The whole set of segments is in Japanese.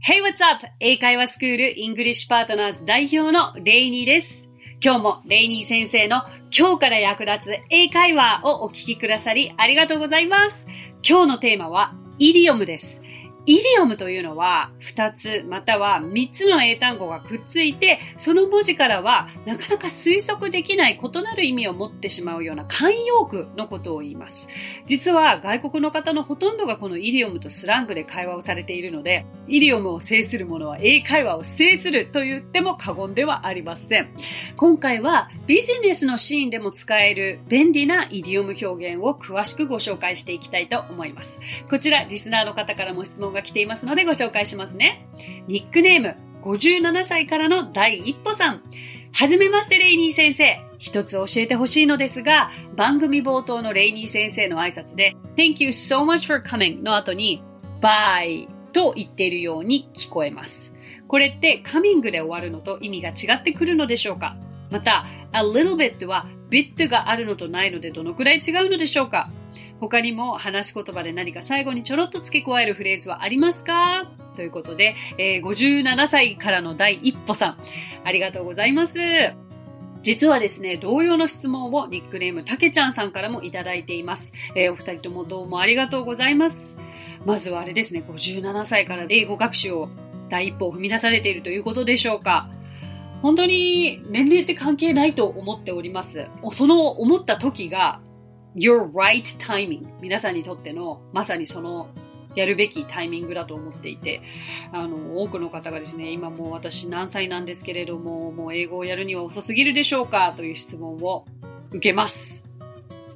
Hey, what's up? 英会話スクールイングリッシュパートナーズ代表のレイニーです。今日もレイニー先生の今日から役立つ英会話をお聞きくださりありがとうございます。今日のテーマはイディオムです。イディオムというのは2つまたは3つの英単語がくっついてその文字からはなかなか推測できない異なる意味を持ってしまうような慣用句のことを言います。実は外国の方のほとんどがこのイディオムとスラングで会話をされているのでイディオムを制する者は英会話を制すると言っても過言ではありません。今回はビジネスのシーンでも使える便利なイディオム表現を詳しくご紹介していきたいと思います。こちらリスナーの方からも質問が来ていますのでご紹介しますね。ニックネーム57歳からの第一歩さん。はじめましてレイニー先生。一つ教えてほしいのですが、番組冒頭のレイニー先生の挨拶で Thank you so much for coming の後に Bye と言っているように聞こえます。これって coming で終わるのと意味が違ってくるのでしょうか？また、a little bit は bit があるのとないのでどのくらい違うのでしょうか？他にも話し言葉で何か最後にちょろっと付け加えるフレーズはありますか？ということで、えー57歳からの第一歩さん、ありがとうございます。実はですね、同様の質問をニックネームたけちゃんさんからもいただいています。えーお二人ともどうもありがとうございます。まずはあれですね、57歳から英語学習を第一歩を踏み出されているということでしょうか。本当に年齢って関係ないと思っております。その思った時が your right timing. 皆さんにとってのまさにそのやるべきタイミングだと思っていてあの多くの方がですね今もう私何歳なんですけれどももう英語をやるには遅すぎるでしょうかという質問を受けます。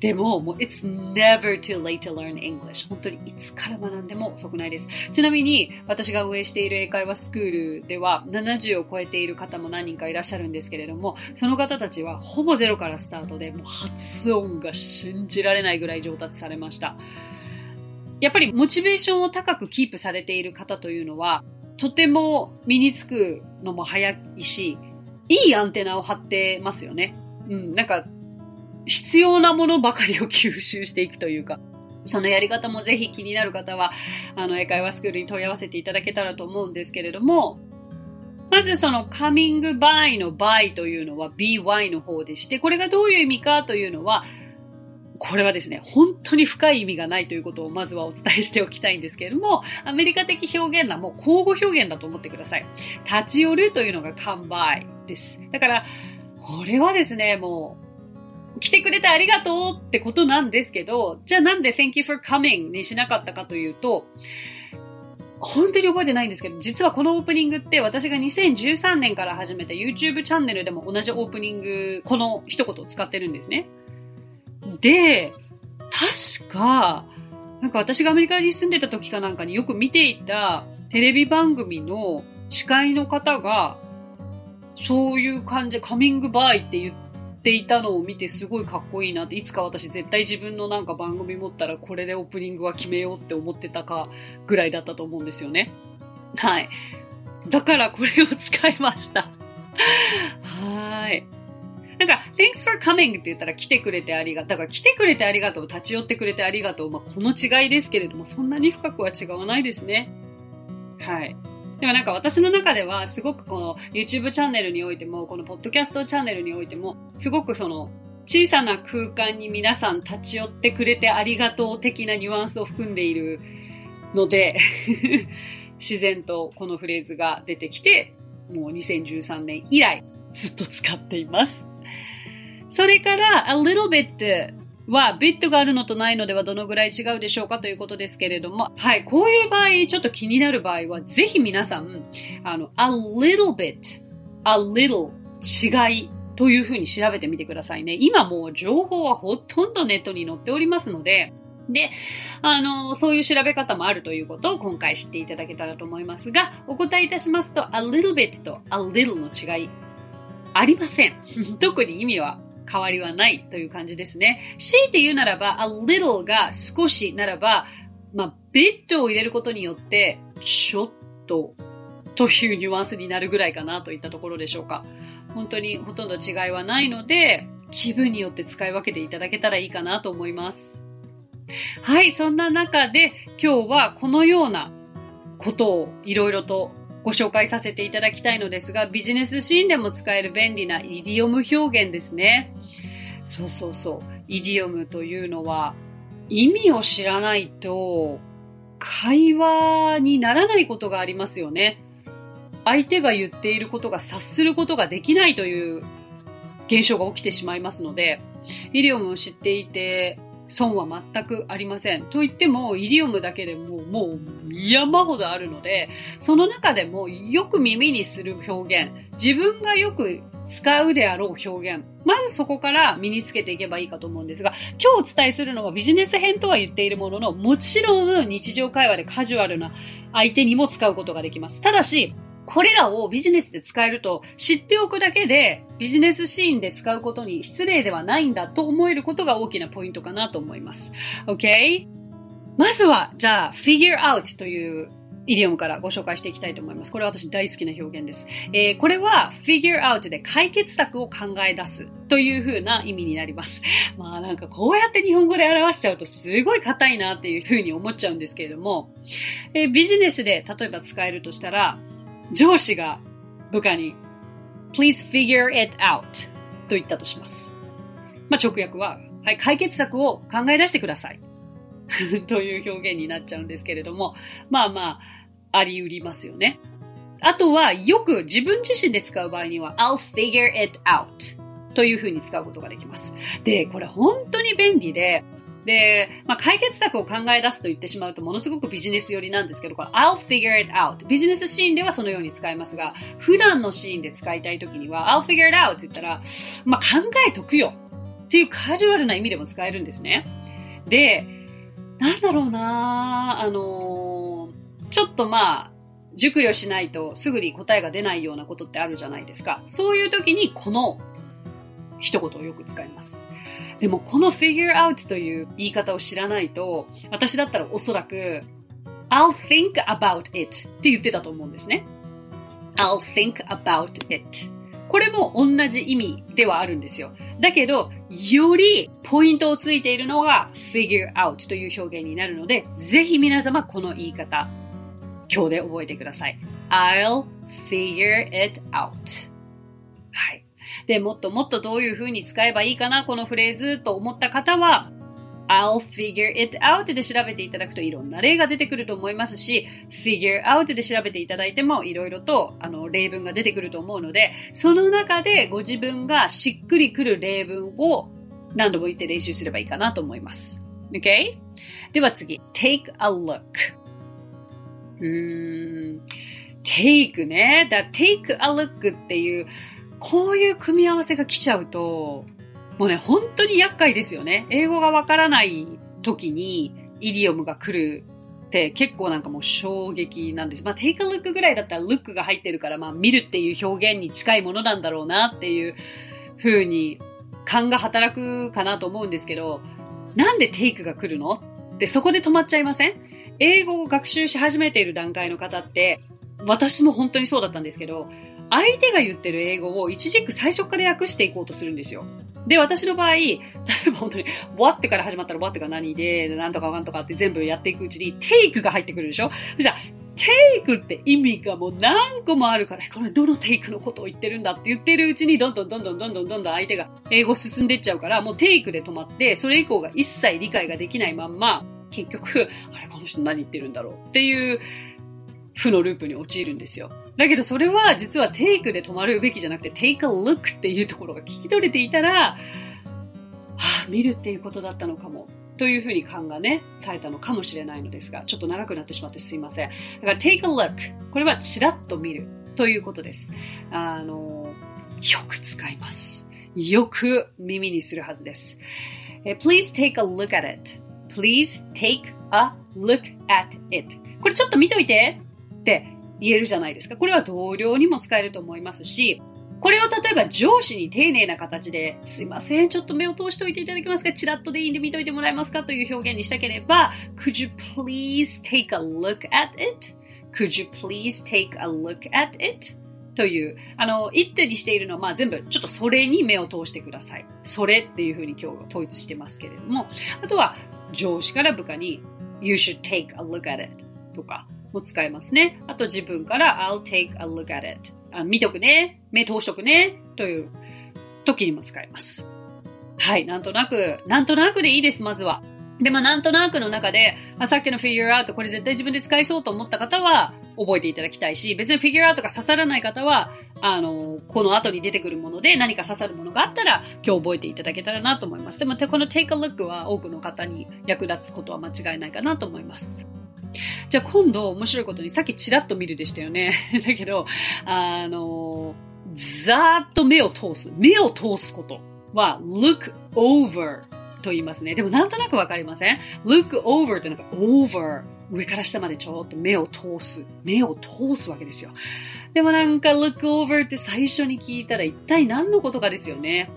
でももう It's never too late to learn English. 本当にいつから学んでも遅くないです。ちなみに私が運営している英会話スクールでは70を超えている方も何人かいらっしゃるんですけれどもその方たちはほぼゼロからスタートでもう発音が信じられないぐらい上達されました。やっぱりモチベーションを高くキープされている方というのはとても身につくのも早いしいいアンテナを張ってますよね。うん、なんか必要なものばかりを吸収していくというか そのやり方もぜひ気になる方は、あの、英会話スクールに問い合わせていただけたらと思うんですけれども、まずその coming by の by というのは by の方でして、これがどういう意味かというのは、これはですね、本当に深い意味がないということをまずはお伝えしておきたいんですけれども、アメリカ的表現はもう交互表現だと思ってください。立ち寄るというのが come by です。だから、これはですね、もう、来てくれてありがとうってことなんですけど、じゃあなんで Thank you for coming にしなかったかというと、本当に覚えてないんですけど、実はこのオープニングって私が2013年から始めた YouTube チャンネルでも同じオープニング、この一言を使ってるんですね。で、確か、なんか私がアメリカに住んでた時かなんかによく見ていたテレビ番組の司会の方が、そういう感じでカミングバイって言っていたのを見てすごいかっこいいなって、いつか私絶対自分のなんか番組持ったらこれでオープニングは決めようって思ってたかぐらいだったと思うんですよね。はい。だからこれを使いました。はーい。なんか、thanks for coming って言ったら来てくれてありがとう。だから来てくれてありがとう、立ち寄ってくれてありがとう。まあ、この違いですけれども、そんなに深くは違わないですね。はい。でもなんか私の中ではすごくこの YouTube チャンネルにおいても、このポッドキャストチャンネルにおいても、すごくその小さな空間に皆さん立ち寄ってくれてありがとう的なニュアンスを含んでいるので、自然とこのフレーズが出てきて、もう2013年以来ずっと使っています。それから、a little bit は、ビットがあるのとないのではどのぐらい違うでしょうかということですけれども、はい、こういう場合、ちょっと気になる場合は、ぜひ皆さん、あの、a little bit, a little 違いというふうに調べてみてくださいね。今もう情報はほとんどネットに載っておりますので、で、あの、そういう調べ方もあるということを今回知っていただけたらと思いますが、お答えいたしますと、a little bit と a little の違い、ありません。特に意味は変わりはないという感じですね。強いて言うならば、a little が少しならば、まあ、bit を入れることによって、ちょっとというニュアンスになるぐらいかなといったところでしょうか。本当にほとんど違いはないので、気分によって使い分けていただけたらいいかなと思います。はい、そんな中で今日はこのようなことをいろいろとご紹介させていただきたいのですが、ビジネスシーンでも使える便利なイディオム表現ですね。そうそうそう。イディオムというのは、意味を知らないと、会話にならないことがありますよね。相手が言っていることが察することができないという現象が起きてしまいますので、イディオムを知っていて、損は全くありません。と言っても、イディオムだけでももう山ほどあるので、その中でもよく耳にする表現、自分がよく使うであろう表現、まずそこから身につけていけばいいかと思うんですが、今日お伝えするのはビジネス編とは言っているものの、もちろん日常会話でカジュアルな相手にも使うことができます。ただし、これらをビジネスで使えると知っておくだけでビジネスシーンで使うことに失礼ではないんだと思えることが大きなポイントかなと思います。OK? まずは、じゃあ、figure out というイディオムからご紹介していきたいと思います。これは私大好きな表現です。えー、これは figure out で解決策を考え出すという風な意味になります。まあなんかこうやって日本語で表しちゃうとすごい硬いなっていう風に思っちゃうんですけれども、えー、ビジネスで例えば使えるとしたら、上司が部下に please figure it out と言ったとします。まあ、直訳は、はい、解決策を考え出してください。という表現になっちゃうんですけれども、まあまあ、あり得りますよね。あとは、よく自分自身で使う場合には、I'll figure it out というふうに使うことができます。で、これ本当に便利で、で、まあ、解決策を考え出すと言ってしまうとものすごくビジネス寄りなんですけど、これ I'll figure it out。ビジネスシーンではそのように使えますが、普段のシーンで使いたいときには I'll figure it out って言ったら、まあ、考えとくよっていうカジュアルな意味でも使えるんですね。で、なんだろうなあのー、ちょっとまあ、熟慮しないとすぐに答えが出ないようなことってあるじゃないですか。そういう時にこの一言をよく使います。でもこの figure out という言い方を知らないと、私だったらおそらく I'll think about it って言ってたと思うんですね。I'll think about it これも同じ意味ではあるんですよ。だけど、よりポイントをついているのが figure out という表現になるので、ぜひ皆様この言い方、今日で覚えてください。I'll figure it out. はい。で、もっともっとどういう風に使えばいいかな、このフレーズと思った方は、I'll figure it out で調べていただくといろんな例が出てくると思いますし、figure out で調べていただいてもいろいろとあの例文が出てくると思うので、その中でご自分がしっくりくる例文を何度も言って練習すればいいかなと思います。Okay? では次、take a look。うーん、take ね。だ take a look っていうこういう組み合わせが来ちゃうと、もうね、本当に厄介ですよね。英語がわからない時にイディオムが来るって結構なんかもう衝撃なんです。まあ、take a look ぐらいだったら look が入ってるから、まあ、見るっていう表現に近いものなんだろうなっていう風に勘が働くかなと思うんですけど、なんで take が来るの？ってそこで止まっちゃいません？英語を学習し始めている段階の方って、私も本当にそうだったんですけど、相手が言ってる英語を一軸最初から訳していこうとするんですよ。で、私の場合、例えば本当に、what から始まったら what が何で、なんとかなんとかって全部やっていくうちに、take が入ってくるでしょ？じゃあ、take って意味がもう何個もあるから、これどの take のことを言ってるんだって言ってるうちに、どんどんどんどんどんどんどん相手が英語進んでっちゃうから、もう take で止まって、それ以降が一切理解ができないまんま、結局、あれ、この人何言ってるんだろうっていう負のループに陥るんですよ。だけどそれは実はテイクで止まるべきじゃなくて take a look っていうところが聞き取れていたら、はあ、見るっていうことだったのかも。というふうに勘がね、されたのかもしれないのですが、ちょっと長くなってしまってすいません。だから take a look。これはちらっと見るということです。あの、よく使います。よく耳にするはずです。Please take a look at it.Please take a look at it. これちょっと見といてって言えるじゃないですか。これは同僚にも使えると思いますし、これを例えば上司に丁寧な形で、すいません、ちょっと目を通しておいていただけますか？チラッとでいいんで見といてもらえますか？という表現にしたければ、Could you please take a look at it?Could you please take a look at it? という、あの、it にしているのは、まあ全部、ちょっとそれに目を通してください。それっていうふうに今日統一してますけれども、あとは、上司から部下に、You should take a look at it とか、も使えますね。あと自分から I'll take a look at it. あ見とくね。目通しとくね。という時にも使えます。はい。なんとなく、なんとなくでいいです、まずは。で、まあ、なんとなくの中で、あさっきの figure out これ絶対自分で使いそうと思った方は、覚えていただきたいし、別に figure out が刺さらない方は、あの、この後に出てくるもので何か刺さるものがあったら、今日覚えていただけたらなと思います。でも、この take a look は多くの方に役立つことは間違いないかなと思います。じゃあ今度面白いことにさっきちらっと見るでしたよね。だけど、あの、ざーっと目を通す。目を通すことは look over と言いますね。でもなんとなくわかりません ?look over ってなんか over 上から下までちょっと目を通す。目を通すわけですよ。でもなんか look over って最初に聞いたら一体何のことかですよね。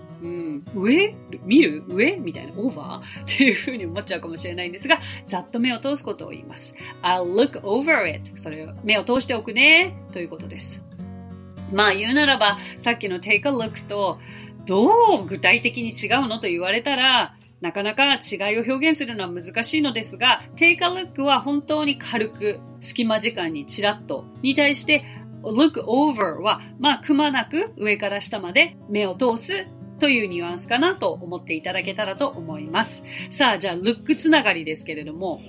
上？見る？上？みたいな、オーバー？っていうふうに思っちゃうかもしれないんですが、ざっと目を通すことを言います。I'll look over it. それを目を通しておくね。ということです。まあ言うならば、さっきの take a look と、どう具体的に違うのと言われたら、なかなか違いを表現するのは難しいのですが、take a look は本当に軽く、隙間時間にちらっとに対して、look over は、まあ、くまなく上から下まで目を通すというニュアンスかなと思っていただけたらと思います。さあ、じゃあ、look つながりですけれども、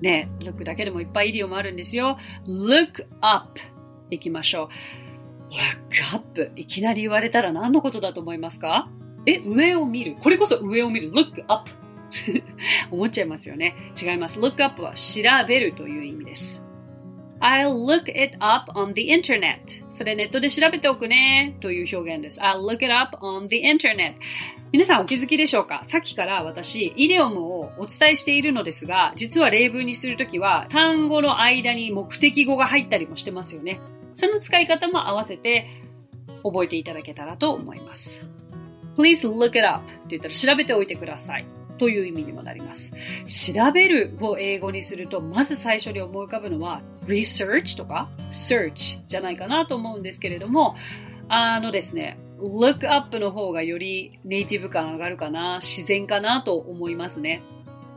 ね、look だけでもいっぱいイディオムあるんですよ。look up いきましょう。look up いきなり言われたら何のことだと思いますか？え、上を見る。これこそ上を見る。look up 思っちゃいますよね。違います。look up は調べるという意味です。I'll look it up on the internet. それネットで調べておくね。という表現です。I'll look it up on the internet. 皆さんお気づきでしょうか？さっきから私、イデオムをお伝えしているのですが、実は例文にするときは、単語の間に目的語が入ったりもしてますよね。その使い方も合わせて覚えていただけたらと思います。Please look it up って言ったら調べておいてください。という意味にもなります。調べるを英語にすると、まず最初に思い浮かぶのは research とか search じゃないかなと思うんですけれども、あのですね、look up の方がよりネイティブ感上がるかな、自然かなと思いますね。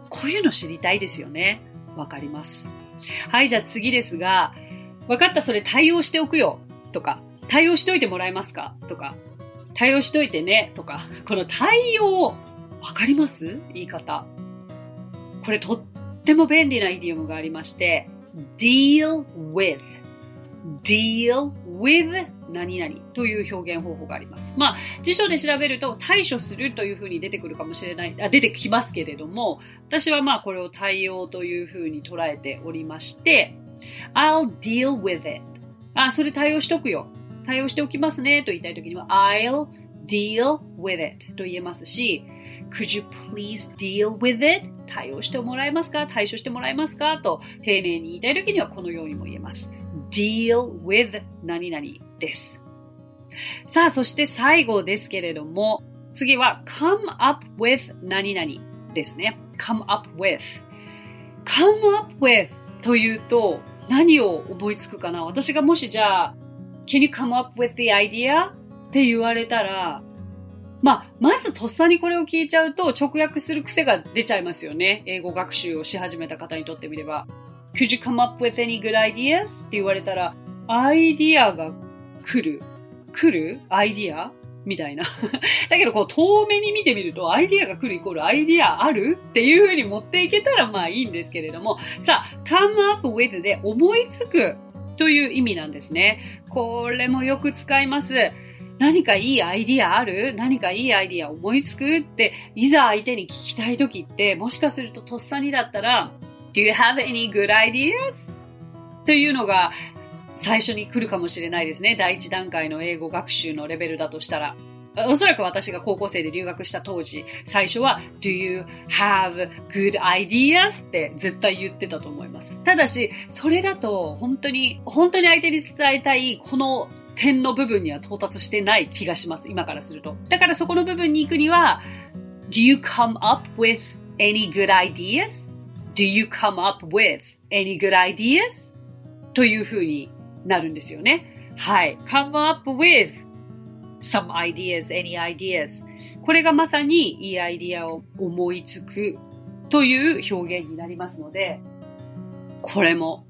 こういうの知りたいですよね。わかります。はい、じゃあ次ですが、わかった、それ対応しておくよ。とか、対応しといてもらえますか？とか、対応しといてね、とか、この対応、わかります？言い方。これとっても便利なイディオムがありまして、deal with, deal with 何々という表現方法があります。まあ、辞書で調べると対処するというふうに出てくるかもしれない、あ出てきますけれども、私はまあこれを対応というふうに捉えておりまして、I'll deal with it. あ、それ対応しとくよ。対応しておきますねと言いたいときには I'll deal with it と言えますし Could you please deal with it? 対応してもらえますか対処してもらえますかと丁寧に言いたいときにはこのようにも言えます。deal with 何々です。さあ、そして最後ですけれども、次は come up with 何々ですね。come up with。come up with というと何を思いつくかな私がもしじゃあ Can you come up with the idea? って言われたら、まあ、まずとっさにこれを聞いちゃうと直訳する癖が出ちゃいますよね。英語学習をし始めた方にとってみれば。Could you come up with any good ideas? って言われたら、アイディアが来る来る？アイディア？みたいな。だけど、こう、遠目に見てみると、アイディアが来るイコールアイディアある？っていう風に持っていけたらまあいいんですけれども、さあ、come up with で思いつくという意味なんですね。これもよく使います。何かいいアイディアある？何かいいアイディア思いつく？って、いざ相手に聞きたいときって、もしかするととっさにだったら、Do you have any good ideas? というのが最初に来るかもしれないですね。第一段階の英語学習のレベルだとしたら。おそらく私が高校生で留学した当時、最初は Do you have good ideas? って絶対言ってたと思います。ただし、それだと本当に、本当に相手に伝えたいこの点の部分には到達してない気がします。今からすると。だからそこの部分に行くには Do you come up with any good ideas? Do you come up with any good ideas? という風になるんですよね。はい。come up with some ideas, any ideas これがまさにいいアイディアを思いつくという表現になりますので、これも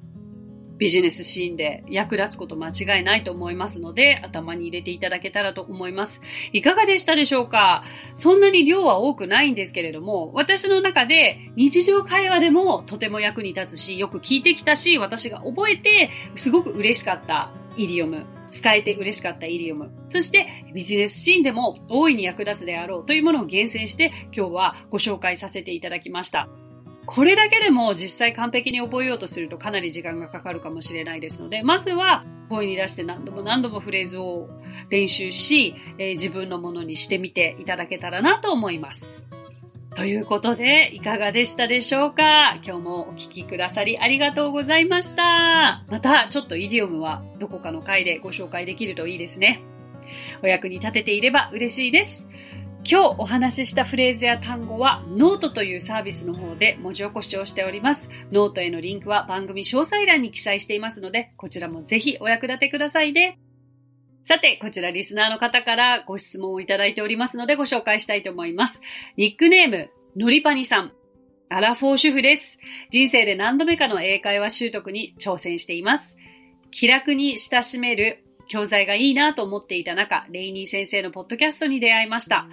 ビジネスシーンで役立つこと間違いないと思いますので、頭に入れていただけたらと思います。いかがでしたでしょうか？そんなに量は多くないんですけれども、私の中で日常会話でもとても役に立つし、よく聞いてきたし、私が覚えて、すごく嬉しかったイディオム使えて嬉しかったイディオム。そしてビジネスシーンでも大いに役立つであろうというものを厳選して今日はご紹介させていただきました。これだけでも実際完璧に覚えようとするとかなり時間がかかるかもしれないですので、まずは声に出して何度も何度もフレーズを練習し、えー、自分のものにしてみていただけたらなと思います。ということで、いかがでしたでしょうか？今日もお聴きくださりありがとうございました。また、ちょっとイディオムはどこかの回でご紹介できるといいですね。お役に立てていれば嬉しいです。今日お話ししたフレーズや単語はノートというサービスの方で文字起こしをしております。ノートへのリンクは番組詳細欄に記載していますので、こちらもぜひお役立てくださいね。さて、こちらリスナーの方からご質問をいただいておりますのでご紹介したいと思います。ニックネーム、のりぱにさん。アラフォー主婦です。人生で何度目かの英会話習得に挑戦しています。気楽に親しめる教材がいいなと思っていた中、レイニー先生のポッドキャストに出会いました。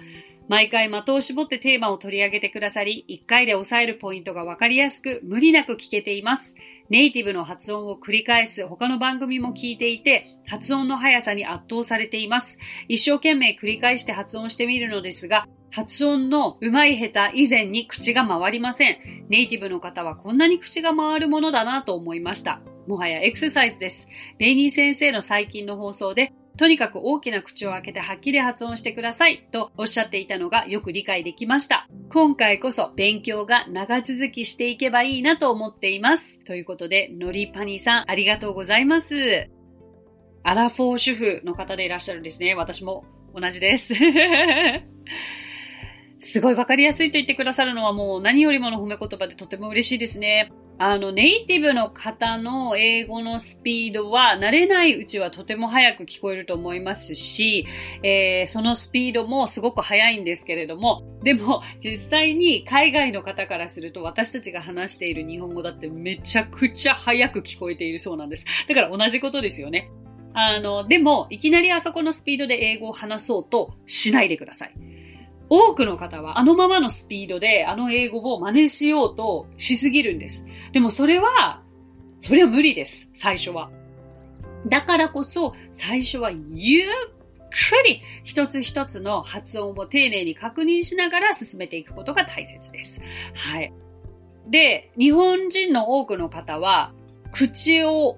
毎回的を絞ってテーマを取り上げてくださり、一回で押さえるポイントがわかりやすく、無理なく聞けています。ネイティブの発音を繰り返す他の番組も聞いていて、発音の速さに圧倒されています。一生懸命繰り返して発音してみるのですが、発音の上手い下手以前に口が回りません。ネイティブの方はこんなに口が回るものだなと思いました。もはやエクササイズです。レイニー先生の最近の放送で、とにかく大きな口を開けてはっきり発音してくださいとおっしゃっていたのがよく理解できました。今回こそ勉強が長続きしていけばいいなと思っています。ということで、のりパニさんありがとうございます。アラフォー主婦の方でいらっしゃるんですね。私も同じです。すごいわかりやすいと言ってくださるのはもう何よりもの褒め言葉でとても嬉しいですね。あの、ネイティブの方の英語のスピードは慣れないうちはとても早く聞こえると思いますし、えー、そのスピードもすごく速いんですけれども、でも実際に海外の方からすると私たちが話している日本語だってめちゃくちゃ速く聞こえているそうなんです。だから同じことですよね。あの、でも、いきなりあそこのスピードで英語を話そうとしないでください。多くの方はあのままのスピードであの英語を真似しようとしすぎるんです。でもそれは、それは無理です。最初は。だからこそ最初はゆっくり一つ一つの発音を丁寧に確認しながら進めていくことが大切です。はい。で、日本人の多くの方は口を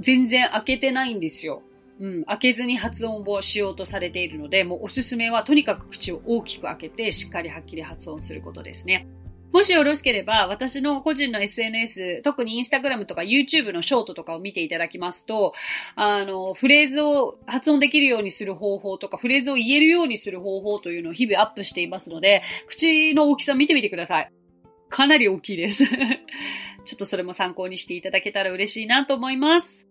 全然開けてないんですよ。うん、開けずに発音をしようとされているので、もうおすすめはとにかく口を大きく開けて、しっかりはっきり発音することですね。もしよろしければ、私の個人の SNS、特にインスタグラムとか YouTube のショートとかを見ていただきますと、あの、フレーズを発音できるようにする方法とか、フレーズを言えるようにする方法というのを日々アップしていますので、口の大きさ見てみてください。かなり大きいです。ちょっとそれも参考にしていただけたら嬉しいなと思います。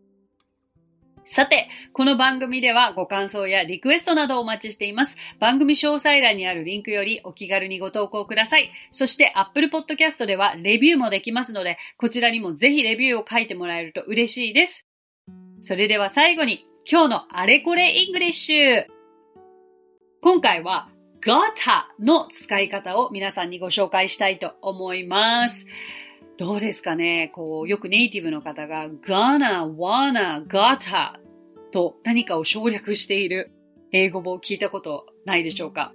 さて、この番組ではご感想やリクエストなどお待ちしています。番組詳細欄にあるリンクよりお気軽にご投稿ください。そして Apple Podcast ではレビューもできますので、こちらにもぜひレビューを書いてもらえると嬉しいです。それでは最後に、今日のあれこれイングリッシュ。今回は g o t の使い方を皆さんにご紹介したいと思います。どうですかね？こう、よくネイティブの方が gonna, wanna, gotta と何かを省略している英語を聞いたことないでしょうか？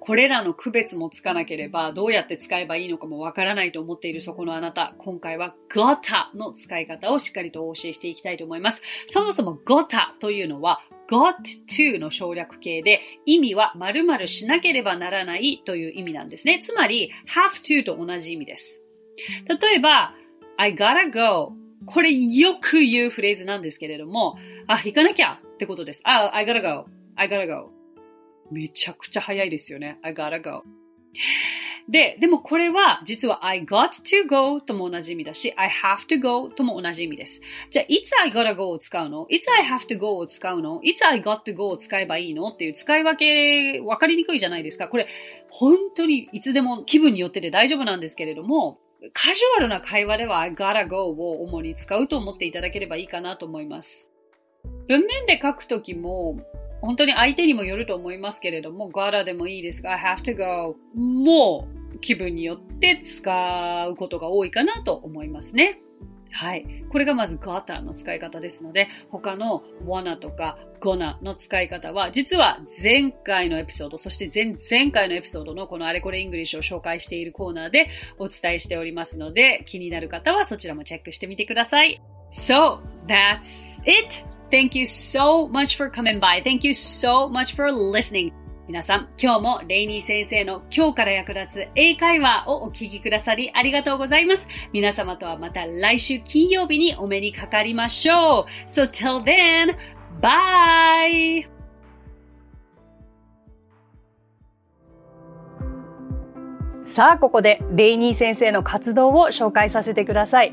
これらの区別もつかなければどうやって使えばいいのかもわからないと思っているそこのあなた、今回は gotta の使い方をしっかりとお教えしていきたいと思います。そもそも gotta というのは got to の省略形で意味は〇〇しなければならないという意味なんですね。つまり have to と同じ意味です。例えば、I gotta go これよく言うフレーズなんですけれども、あ、行かなきゃってことです。あ、I gotta go. I gotta go. めちゃくちゃ早いですよね。I gotta go. で、でもこれは実は I got to go とも同じ意味だし I have to go とも同じ意味です。じゃあ、いつ I gotta go を使うの？いつ I have to go を使うの？いつ I got to go を使えばいいの？っていう使い分け分かりにくいじゃないですか。これ本当にいつでも気分によってで大丈夫なんですけれどもカジュアルな会話では I gotta go を主に使うと思っていただければいいかなと思います。文面で書くときも、本当に相手にもよると思いますけれども、gotta でもいいですが、I have to go も気分によって使うことが多いかなと思いますね。はい。これがまず gotta の使い方ですので、他の wanna とか gonna の使い方は、実は前回のエピソード、そして前々回のエピソードのこのあれこれイングリッシュを紹介しているコーナーでお伝えしておりますので、気になる方はそちらもチェックしてみてください。So, that's it! Thank you so much for coming by. Thank you so much for listening. 皆さん、今日もレイニー先生の今日から役立つ英会話をお聞きくださりありがとうございます。皆様とはまた来週金曜日にお目にかかりましょう。So till then, bye! さあ、ここでレイニー先生の活動を紹介させてください。